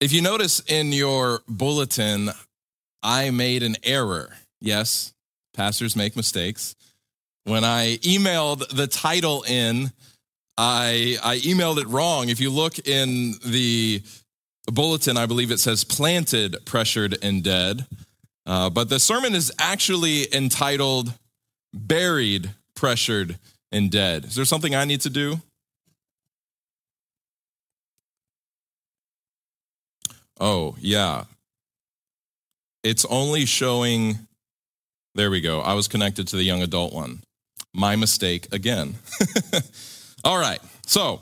If you notice in your bulletin, I made an error. Yes, pastors make mistakes. When I emailed the title in, I, I emailed it wrong. If you look in the bulletin, I believe it says planted, pressured, and dead. Uh, but the sermon is actually entitled Buried, Pressured, and Dead. Is there something I need to do? Oh, yeah. It's only showing. There we go. I was connected to the young adult one. My mistake again. All right. So,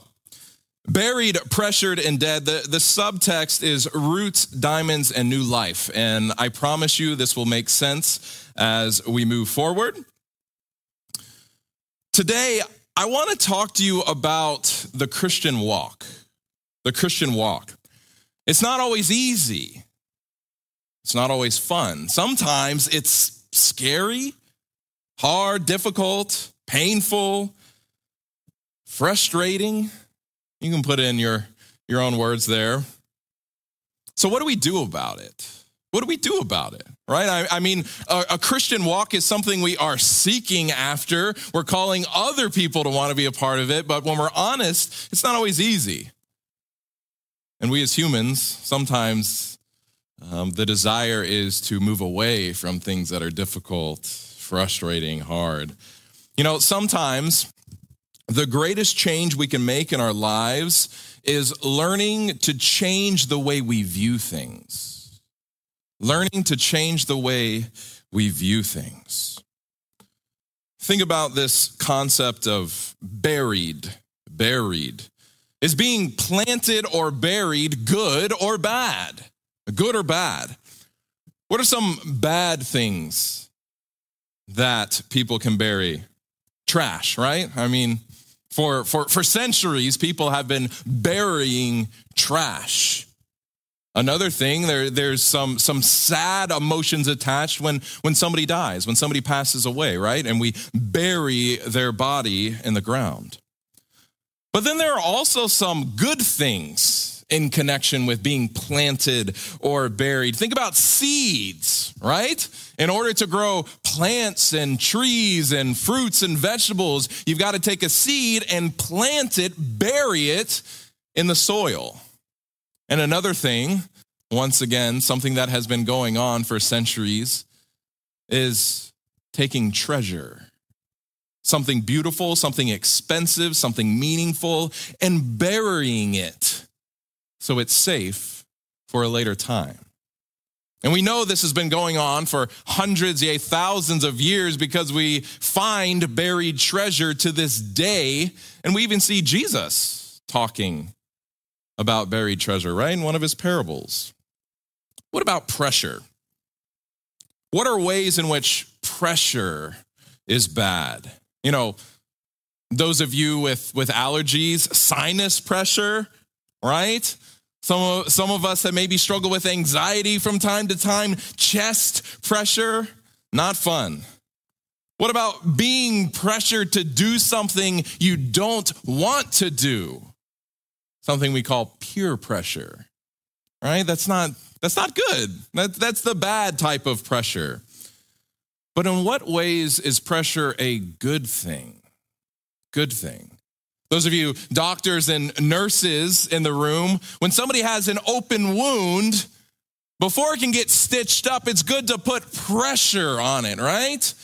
buried, pressured, and dead. The, the subtext is roots, diamonds, and new life. And I promise you this will make sense as we move forward. Today, I want to talk to you about the Christian walk. The Christian walk. It's not always easy. It's not always fun. Sometimes it's scary, hard, difficult, painful, frustrating. You can put in your, your own words there. So, what do we do about it? What do we do about it? Right? I, I mean, a, a, Christian walk is something we are seeking after. We're calling other people to want to be a part of it. But when we're honest, it's not always easy. And we as humans, sometimes um, the desire is to move away from things that are difficult, frustrating, hard. You know, sometimes the greatest change we can make in our lives is learning to change the way we view things. Learning to change the way we view things. Think about this concept of buried, buried. Is being planted or buried good or bad? Good or bad? What are some bad things that people can bury? Trash, right? I mean, for, for, for centuries, people have been burying trash. Another thing, there, there's some, some sad emotions attached when, when somebody dies, when somebody passes away, right? And we bury their body in the ground. But then there are also some good things in connection with being planted or buried. Think about seeds, right? In order to grow plants and trees and fruits and vegetables, you've got to take a seed and plant it, bury it in the soil. And another thing, once again, something that has been going on for centuries, is taking treasure something beautiful, something expensive, something meaningful, and burying it so it's safe for a later time. And we know this has been going on for hundreds, yea, thousands of years because we find buried treasure to this day. And we even see Jesus talking about buried treasure, right? In one of his parables. What about pressure? What are ways in which pressure is bad? You know, those of you with, with allergies, sinus pressure, right? Some of, some of us that maybe struggle with anxiety from time to time, chest pressure, not fun. What about being pressured to do something you don't want to do? Something we call peer pressure. Right? That's not that's not good. That, that's the bad type of pressure. But in what ways is pressure a good thing? Good thing. Those of you doctors and nurses in the room, when somebody has an open wound, before it can get stitched up, it's good to put pressure on it, right?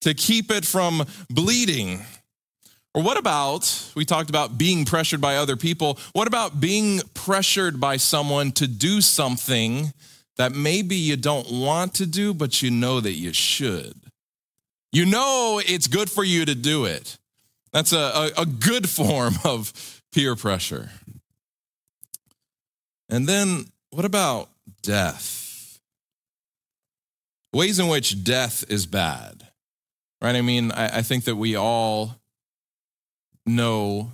To keep it from bleeding. Or what about, we talked about being pressured by other people. What about being pressured by someone to do something that maybe you don't want to do, but you know that you should. You know it's good for you to do it. That's a, a, a good form of peer pressure. And then what about death? Ways in which death is bad, right? I mean, I, I think that we all know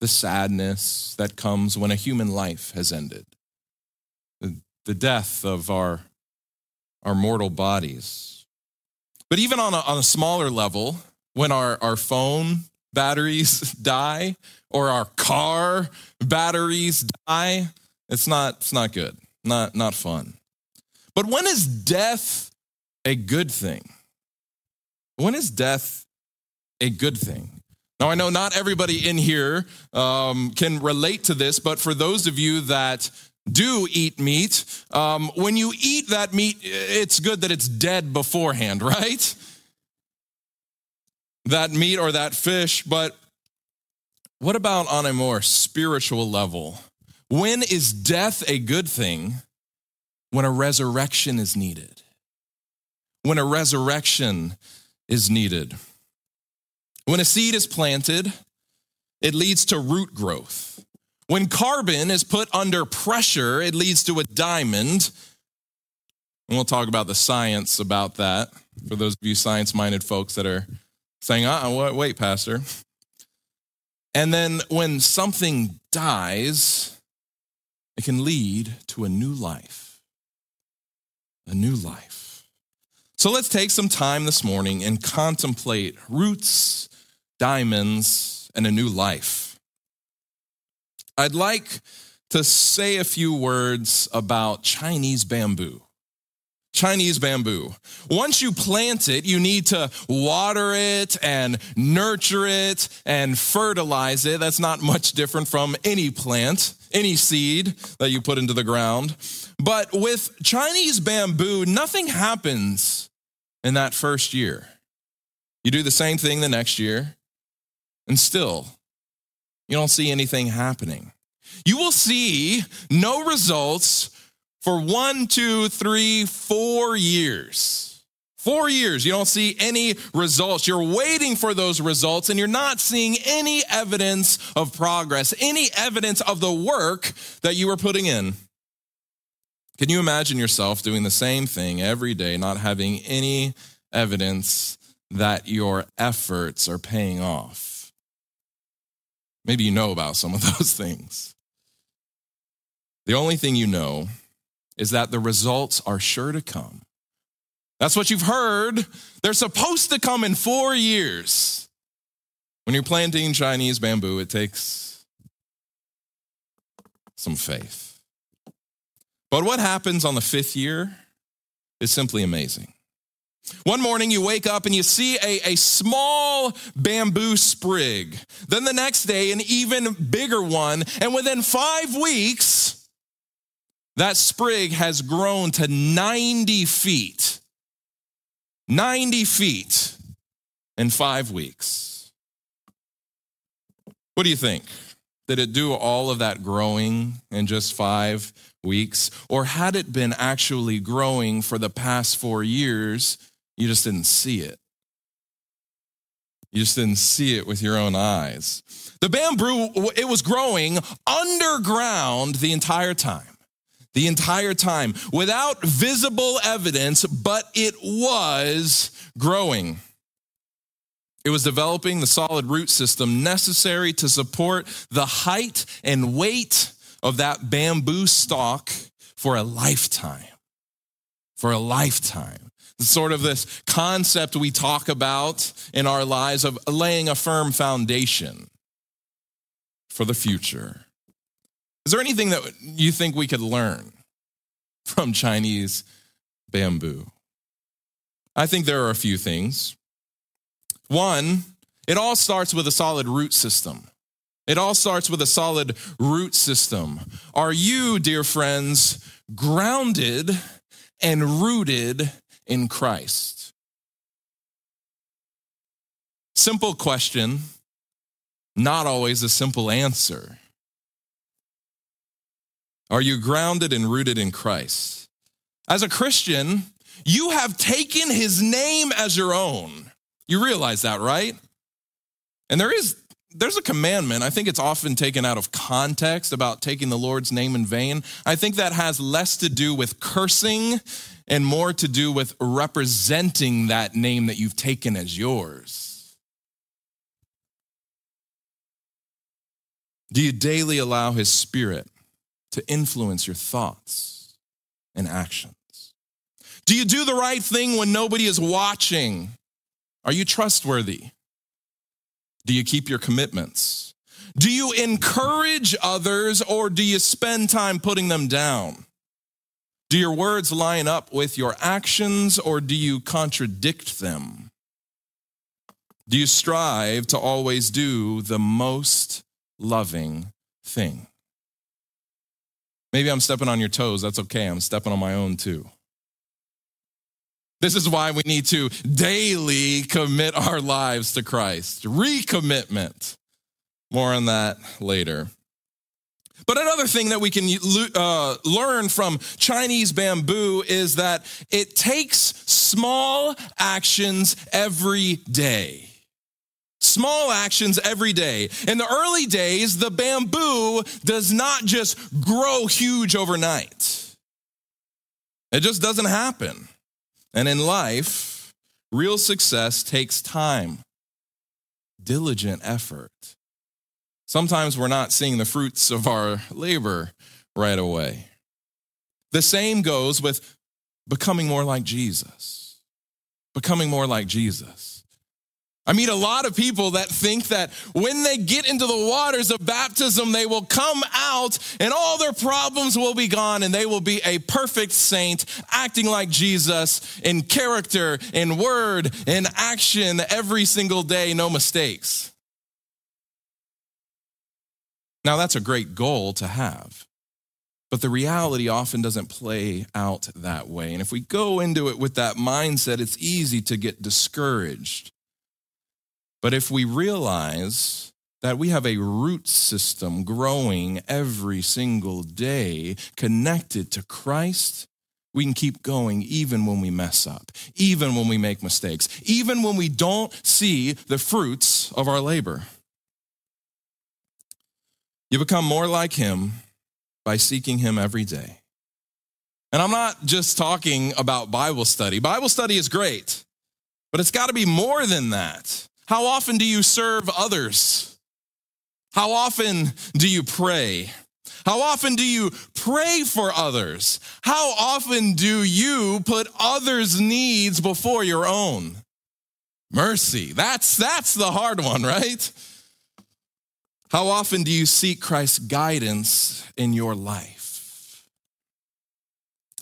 the sadness that comes when a human life has ended the death of our, our mortal bodies. But even on a, on a smaller level, when our, our phone batteries die or our car batteries die, It's not, it's not good, not, not fun. But when is death a good thing? When is death a good thing? Now, I know not everybody in here um, can relate to this, but for those of you that do eat meat, um, when you eat that meat, it's good that it's dead beforehand, right? That meat or that fish, but what about on a more spiritual level? When is death a good thing? When a resurrection is needed. When a resurrection is needed. When a seed is planted, it leads to root growth. When carbon is put under pressure, it leads to a diamond. And we'll talk about the science about that for those of you science minded folks that are saying, uh, wait, Pastor. And then when something dies, it can lead to a new life. A new life. So let's take some time this morning and contemplate roots, diamonds, and a new life. I'd like to say a few words about Chinese bamboo. Chinese bamboo. Once you plant it, you need to water it and nurture it and fertilize it. That's not much different from any plant, any seed that you put into the ground. But with Chinese bamboo, nothing happens in that first year. You do the same thing the next year, and still, you don't see anything happening. You will see no results for one, two, three, four years. Four years, you don't see any results. You're waiting for those results and you're not seeing any evidence of progress, any evidence of the work that you were putting in. Can you imagine yourself doing the same thing every day, not having any evidence that your efforts are paying off? Maybe you know about some of those things. The only thing you know is that the results are sure to come. That's what you've heard. They're supposed to come in four years. When you're planting Chinese bamboo, it takes some faith. But what happens on the fifth year is simply amazing. One morning you wake up and you see a, a small bamboo sprig. Then the next day, an even bigger one. And within five weeks, that sprig has grown to 90 feet. 90 feet in five weeks. What do you think? Did it do all of that growing in just five weeks? Or had it been actually growing for the past four years, you just didn't see it? You just didn't see it with your own eyes. The bamboo, it was growing underground the entire time the entire time without visible evidence, but it was growing. It was developing the solid root system necessary to support the height and weight of that bamboo stalk for a lifetime. For a lifetime. Sort of this concept we talk about in our lives of laying a firm foundation for the future. Is there anything that you think we could learn from Chinese bamboo? I think there are a few things. One, it all starts with a solid root system. It all starts with a solid root system. Are you, dear friends, grounded and rooted in Christ? Simple question, not always a simple answer. Are you grounded and rooted in Christ? As a Christian, you have taken his name as your own. You realize that, right? And there is there's a commandment. I think it's often taken out of context about taking the Lord's name in vain. I think that has less to do with cursing and more to do with representing that name that you've taken as yours. Do you daily allow his spirit to influence your thoughts and actions? Do you do the right thing when nobody is watching? Are you trustworthy? Do you keep your commitments? Do you encourage others or do you spend time putting them down? Do your words line up with your actions or do you contradict them? Do you strive to always do the most loving thing? Maybe I'm stepping on your toes. That's okay. I'm stepping on my own too. This is why we need to daily commit our lives to Christ. Recommitment. More on that later. But another thing that we can uh, learn from Chinese bamboo is that it takes small actions every day. Small actions every day. In the early days, the bamboo does not just grow huge overnight. It just doesn't happen. And in life, real success takes time, diligent effort. Sometimes we're not seeing the fruits of our labor right away. The same goes with becoming more like Jesus. Becoming more like Jesus. I meet a lot of people that think that when they get into the waters of baptism, they will come out and all their problems will be gone and they will be a perfect saint, acting like Jesus in character, in word, in action every single day, no mistakes. Now, that's a great goal to have. But the reality often doesn't play out that way. And if we go into it with that mindset, it's easy to get discouraged but if we realize that we have a root system growing every single day connected to Christ, we can keep going even when we mess up, even when we make mistakes, even when we don't see the fruits of our labor. You become more like Him by seeking Him every day. And I'm not just talking about Bible study. Bible study is great, but it's got to be more than that. How often do you serve others? How often do you pray? How often do you pray for others? How often do you put others' needs before your own? Mercy. That's that's the hard one, right? How often do you seek Christ's guidance in your life?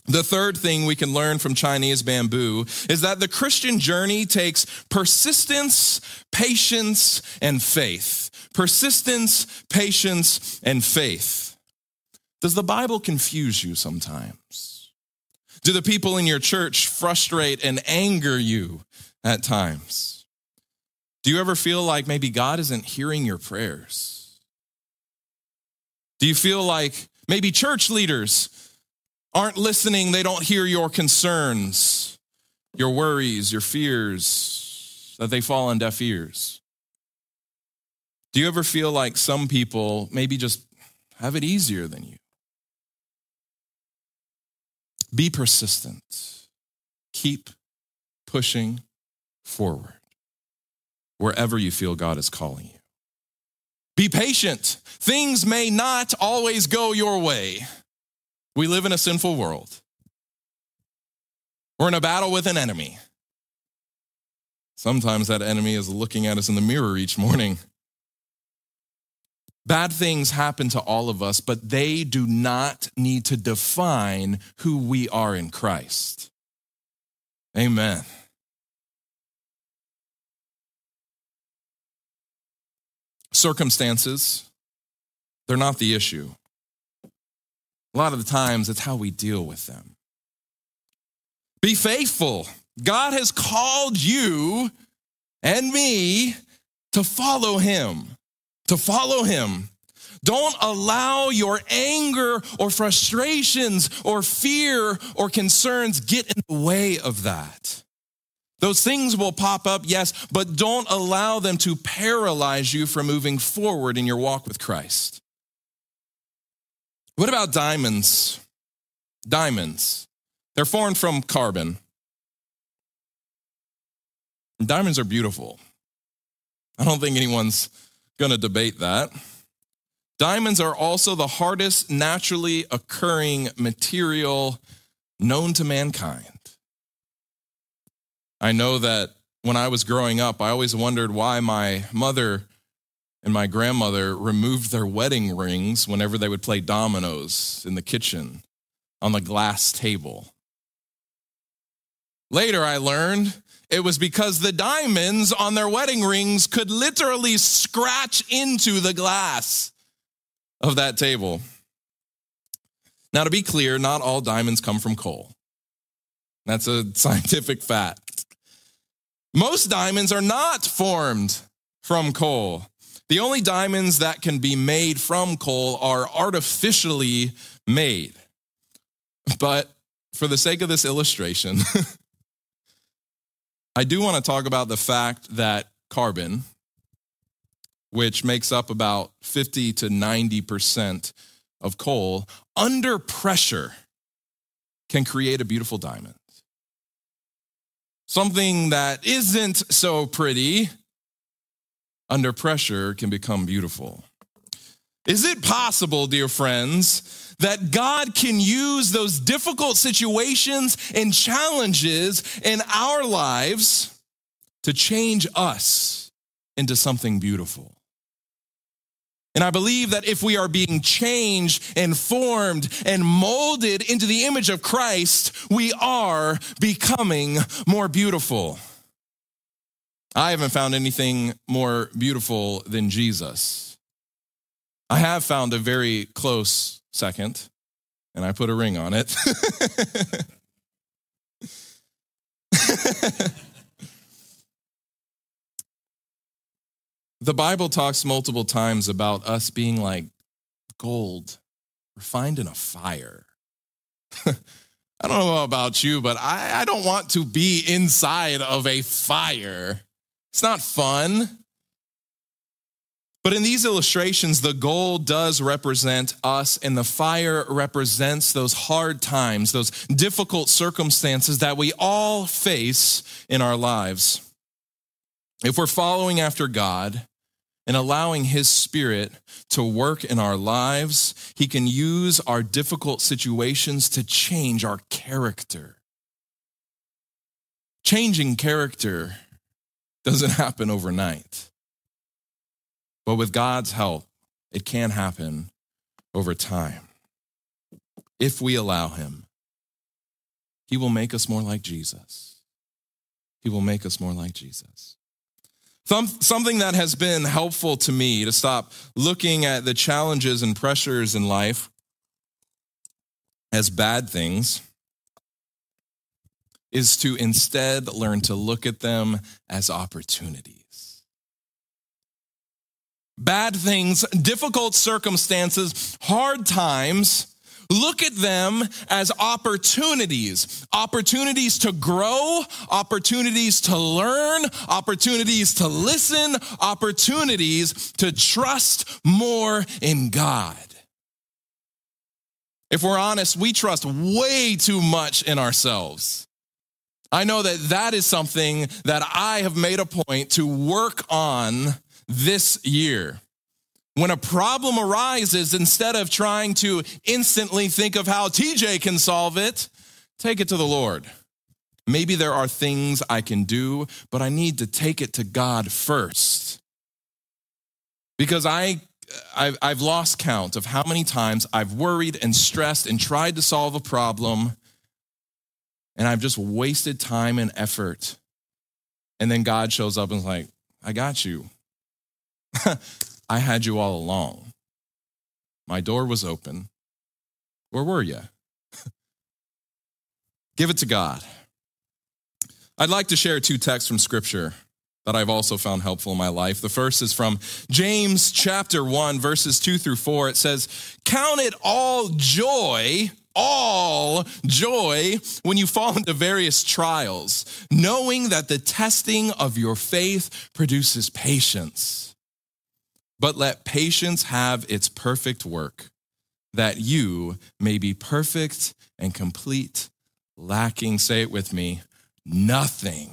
The third thing we can learn from Chinese bamboo is that the Christian journey takes persistence, patience, and faith. Persistence, patience, and faith. Does the Bible confuse you sometimes? Do the people in your church frustrate and anger you at times? Do you ever feel like maybe God isn't hearing your prayers? Do you feel like maybe church leaders aren't listening, they don't hear your concerns, your worries, your fears, that they fall on deaf ears. Do you ever feel like some people maybe just have it easier than you? Be persistent. Keep pushing forward wherever you feel God is calling you. Be patient. Things may not always go your way. We live in a sinful world. We're in a battle with an enemy. Sometimes that enemy is looking at us in the mirror each morning. Bad things happen to all of us, but they do not need to define who we are in Christ. Amen. Circumstances, they're not the issue. A lot of the times, it's how we deal with them. Be faithful. God has called you and me to follow him, to follow him. Don't allow your anger or frustrations or fear or concerns get in the way of that. Those things will pop up, yes, but don't allow them to paralyze you from moving forward in your walk with Christ. What about diamonds? Diamonds. They're formed from carbon. Diamonds are beautiful. I don't think anyone's going to debate that. Diamonds are also the hardest naturally occurring material known to mankind. I know that when I was growing up, I always wondered why my mother and my grandmother removed their wedding rings whenever they would play dominoes in the kitchen on the glass table. Later, I learned it was because the diamonds on their wedding rings could literally scratch into the glass of that table. Now, to be clear, not all diamonds come from coal. That's a scientific fact. Most diamonds are not formed from coal. The only diamonds that can be made from coal are artificially made. But for the sake of this illustration, I do want to talk about the fact that carbon, which makes up about 50 to 90% of coal, under pressure can create a beautiful diamond. Something that isn't so pretty under pressure can become beautiful. Is it possible, dear friends, that God can use those difficult situations and challenges in our lives to change us into something beautiful? And I believe that if we are being changed and formed and molded into the image of Christ, we are becoming more beautiful. I haven't found anything more beautiful than Jesus. I have found a very close second, and I put a ring on it. the Bible talks multiple times about us being like gold refined in a fire. I don't know about you, but I, I, don't want to be inside of a fire. It's not fun. But in these illustrations, the gold does represent us, and the fire represents those hard times, those difficult circumstances that we all face in our lives. If we're following after God and allowing His Spirit to work in our lives, He can use our difficult situations to change our character. Changing character doesn't happen overnight. But with God's help, it can happen over time. If we allow Him, He will make us more like Jesus. He will make us more like Jesus. Some, something that has been helpful to me to stop looking at the challenges and pressures in life as bad things is to instead learn to look at them as opportunities. Bad things, difficult circumstances, hard times, look at them as opportunities opportunities to grow, opportunities to learn, opportunities to listen, opportunities to trust more in God. If we're honest, we trust way too much in ourselves. I know that that is something that I have made a point to work on this year. When a problem arises, instead of trying to instantly think of how TJ can solve it, take it to the Lord. Maybe there are things I can do, but I need to take it to God first. Because I, I've, I've lost count of how many times I've worried and stressed and tried to solve a problem and I've just wasted time and effort. And then God shows up and is like, I got you. I had you all along. My door was open. Where were you? Give it to God. I'd like to share two texts from Scripture that I've also found helpful in my life. The first is from James chapter 1, verses 2 through 4. It says, Count it all joy all joy when you fall into various trials, knowing that the testing of your faith produces patience. But let patience have its perfect work, that you may be perfect and complete, lacking, say it with me, nothing.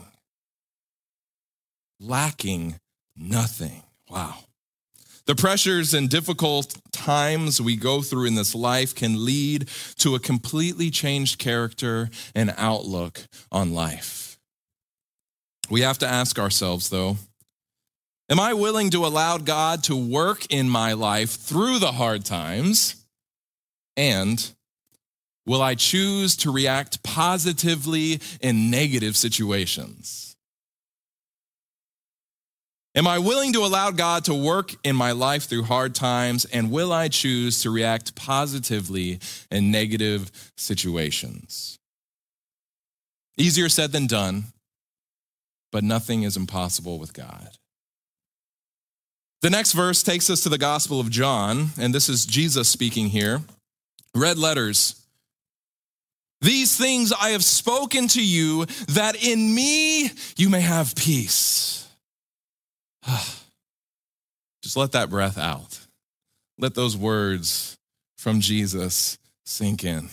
Lacking nothing. Wow. The pressures and difficult times we go through in this life can lead to a completely changed character and outlook on life. We have to ask ourselves, though, Am I willing to allow God to work in my life through the hard times? And will I choose to react positively in negative situations? Am I willing to allow God to work in my life through hard times? And will I choose to react positively in negative situations? Easier said than done, but nothing is impossible with God. The next verse takes us to the Gospel of John, and this is Jesus speaking here. Red letters. These things I have spoken to you, that in me you may have peace. Just let that breath out. Let those words from Jesus sink in.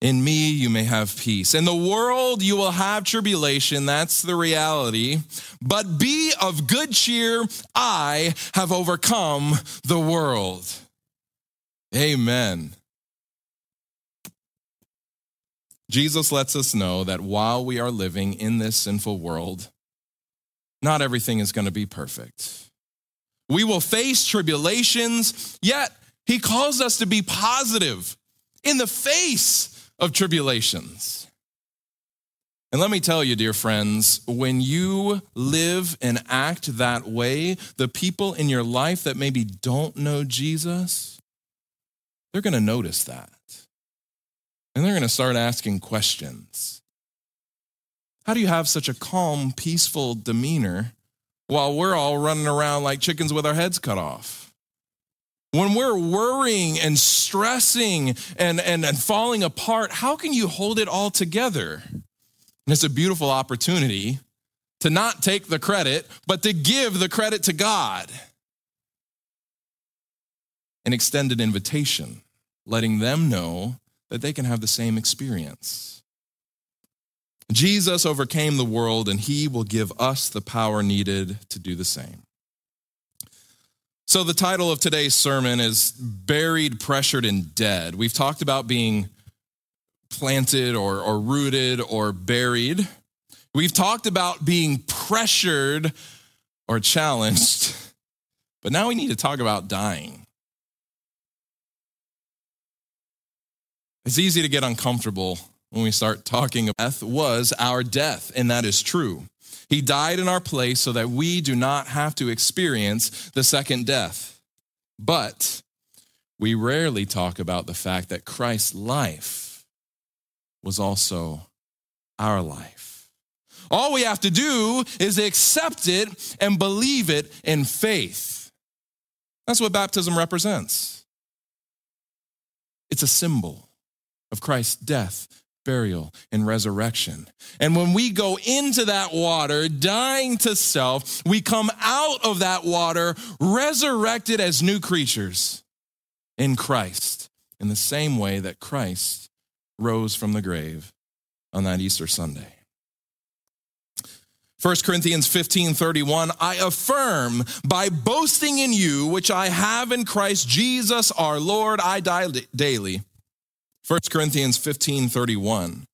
In me, you may have peace. In the world, you will have tribulation. That's the reality. But be of good cheer. I have overcome the world. Amen. Jesus lets us know that while we are living in this sinful world, not everything is going to be perfect. We will face tribulations, yet he calls us to be positive in the face of tribulations. And let me tell you, dear friends, when you live and act that way, the people in your life that maybe don't know Jesus, they're going to notice that. And they're going to start asking questions. How do you have such a calm, peaceful demeanor while we're all running around like chickens with our heads cut off? When we're worrying and stressing and, and, and falling apart, how can you hold it all together? And it's a beautiful opportunity to not take the credit, but to give the credit to God. An extended invitation, letting them know that they can have the same experience. Jesus overcame the world, and he will give us the power needed to do the same. So, the title of today's sermon is Buried, Pressured, and Dead. We've talked about being planted or, or rooted or buried. We've talked about being pressured or challenged. But now we need to talk about dying. It's easy to get uncomfortable when we start talking. about Death was our death, and that is true. He died in our place so that we do not have to experience the second death. But we rarely talk about the fact that Christ's life was also our life. All we have to do is accept it and believe it in faith. That's what baptism represents. It's a symbol of Christ's death, burial, and resurrection. And when we go into that water, dying to self, we come out of that water resurrected as new creatures in Christ, in the same way that Christ rose from the grave on that Easter Sunday. 1 Corinthians 15 31, I affirm by boasting in you, which I have in Christ Jesus our Lord, I die daily. 1 Corinthians 15 31.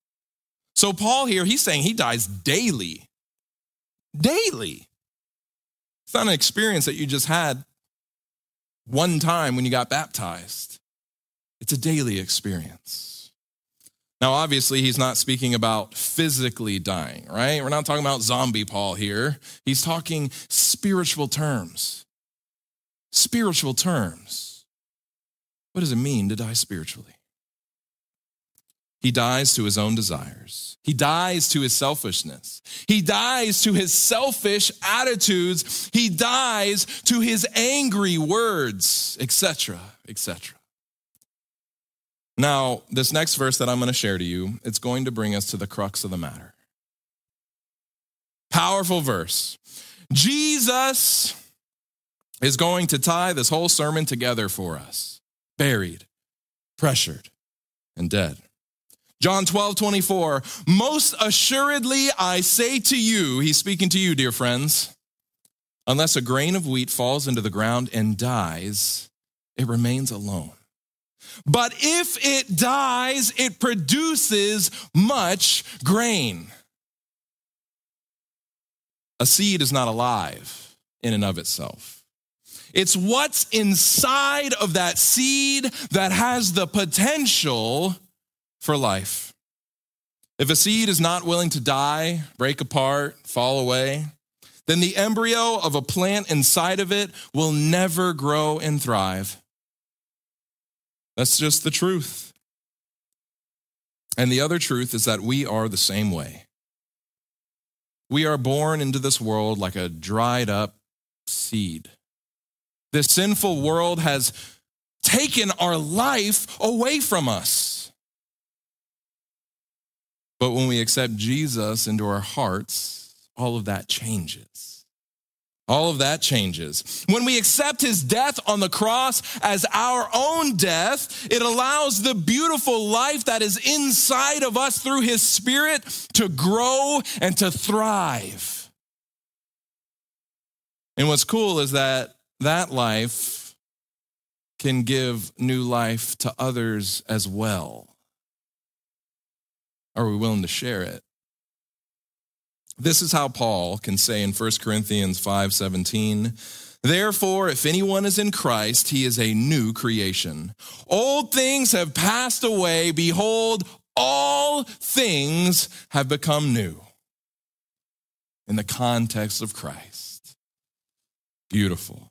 So, Paul here, he's saying he dies daily. Daily. It's not an experience that you just had one time when you got baptized, it's a daily experience. Now, obviously, he's not speaking about physically dying, right? We're not talking about zombie Paul here. He's talking spiritual terms. Spiritual terms. What does it mean to die spiritually? He dies to his own desires. He dies to his selfishness. He dies to his selfish attitudes. He dies to his angry words, etc., etc. Now, this next verse that I'm going to share to you, it's going to bring us to the crux of the matter. Powerful verse. Jesus is going to tie this whole sermon together for us. Buried, pressured, and dead. John 12, 24. Most assuredly, I say to you, he's speaking to you, dear friends, unless a grain of wheat falls into the ground and dies, it remains alone. But if it dies, it produces much grain. a seed is not alive in and of itself. It's what's inside of that seed that has the potential for life. If a seed is not willing to die, break apart, fall away, then the embryo of a plant inside of it will never grow and thrive. That's just the truth. And the other truth is that we are the same way. We are born into this world like a dried up seed. This sinful world has taken our life away from us. But when we accept Jesus into our hearts, all of that changes. All of that changes. When we accept his death on the cross as our own death, it allows the beautiful life that is inside of us through his spirit to grow and to thrive. And what's cool is that that life can give new life to others as well. Are we willing to share it? This is how Paul can say in 1 Corinthians 5:17, Therefore, if anyone is in Christ, he is a new creation. Old things have passed away. Behold, all things have become new. In the context of Christ. Beautiful.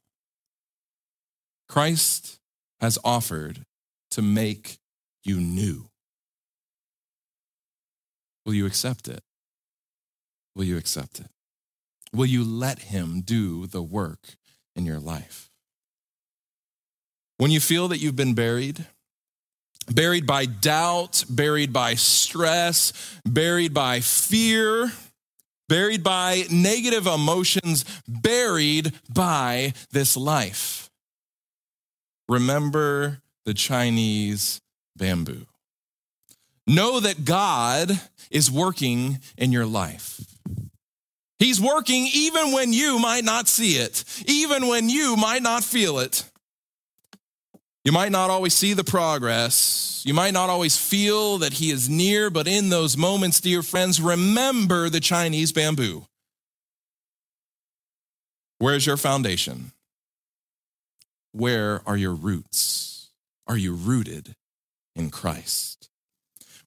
Christ has offered to make you new. Will you accept it? Will you accept it? Will you let Him do the work in your life? When you feel that you've been buried, buried by doubt, buried by stress, buried by fear, buried by negative emotions, buried by this life. Remember the Chinese bamboo. Know that God is working in your life. He's working even when you might not see it, even when you might not feel it. You might not always see the progress. You might not always feel that He is near, but in those moments, dear friends, remember the Chinese bamboo. Where's your foundation? Where are your roots? Are you rooted in Christ?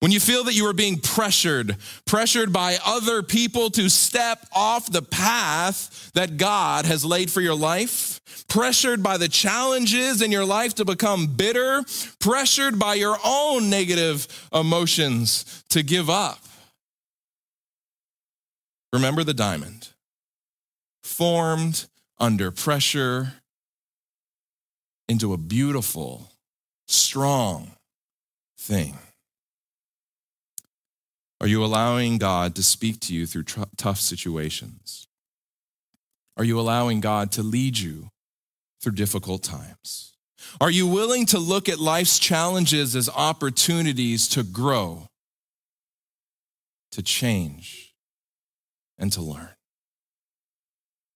When you feel that you are being pressured, pressured by other people to step off the path that God has laid for your life, pressured by the challenges in your life to become bitter, pressured by your own negative emotions to give up. Remember the diamond, formed under pressure into a beautiful, strong thing. Are you allowing God to speak to you through tr- tough situations? Are you allowing God to lead you through difficult times? Are you willing to look at life's challenges as opportunities to grow, to change, and to learn?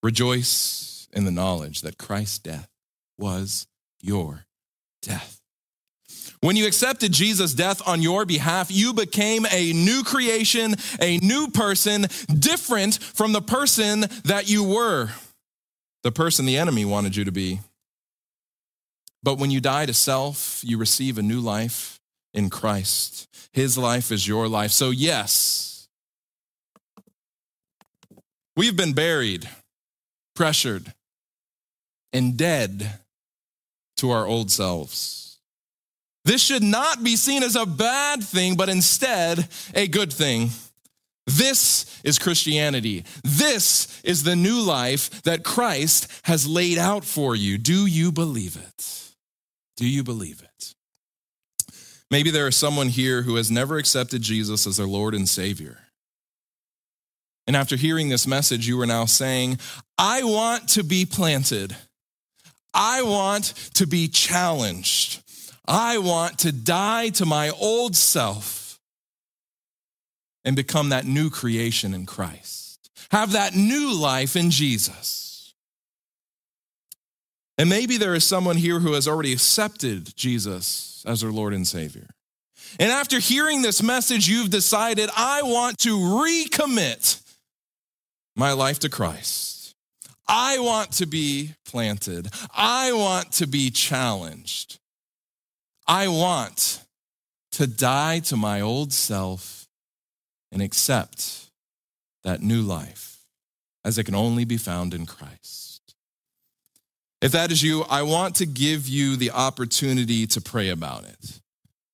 Rejoice in the knowledge that Christ's death was your death. When you accepted Jesus' death on your behalf, you became a new creation, a new person, different from the person that you were, the person the enemy wanted you to be. But when you die to self, you receive a new life in Christ. His life is your life. So, yes, we've been buried, pressured, and dead to our old selves. This should not be seen as a bad thing, but instead a good thing. This is Christianity. This is the new life that Christ has laid out for you. Do you believe it? Do you believe it? Maybe there is someone here who has never accepted Jesus as their Lord and Savior. And after hearing this message, you are now saying, I want to be planted. I want to be challenged. I want to die to my old self and become that new creation in Christ. Have that new life in Jesus. And maybe there is someone here who has already accepted Jesus as their Lord and Savior. And after hearing this message, you've decided, I want to recommit my life to Christ. I want to be planted. I want to be challenged. I want to die to my old self and accept that new life as it can only be found in Christ. If that is you, I want to give you the opportunity to pray about it.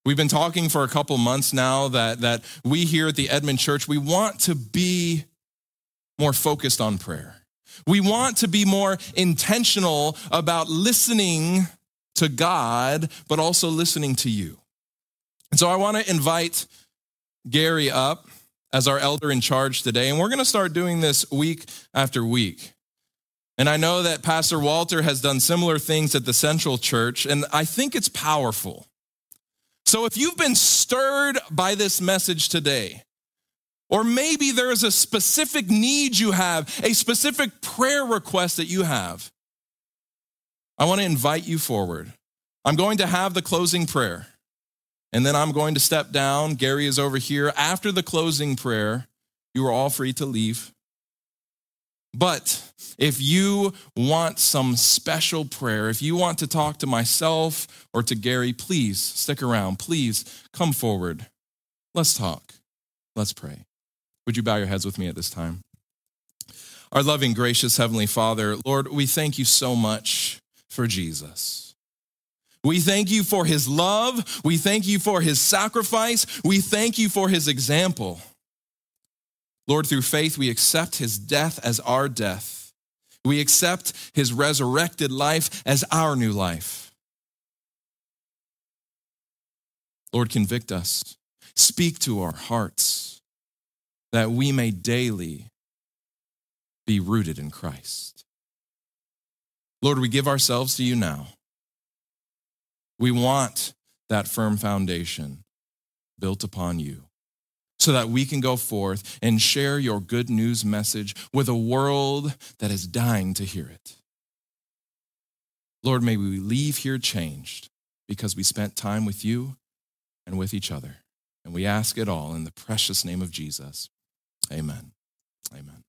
We've been talking for a couple months now that, that we here at the Edmond Church, we want to be more focused on prayer. We want to be more intentional about listening to God, but also listening to you. And so I want to invite Gary up as our elder in charge today, and we're going to start doing this week after week. And I know that Pastor Walter has done similar things at the Central Church, and I think it's powerful. So if you've been stirred by this message today, or maybe there is a specific need you have, a specific prayer request that you have, I want to invite you forward. I'm going to have the closing prayer, and then I'm going to step down. Gary is over here. After the closing prayer, you are all free to leave. But if you want some special prayer, if you want to talk to myself or to Gary, please stick around. Please come forward. Let's talk. Let's pray. Would you bow your heads with me at this time? Our loving, gracious Heavenly Father, Lord, we thank you so much for Jesus. We thank you for his love. We thank you for his sacrifice. We thank you for his example. Lord, through faith, we accept his death as our death. We accept his resurrected life as our new life. Lord, convict us. Speak to our hearts that we may daily be rooted in Christ. Lord, we give ourselves to you now. We want that firm foundation built upon you so that we can go forth and share your good news message with a world that is dying to hear it. Lord, may we leave here changed because we spent time with you and with each other. And we ask it all in the precious name of Jesus. Amen. Amen.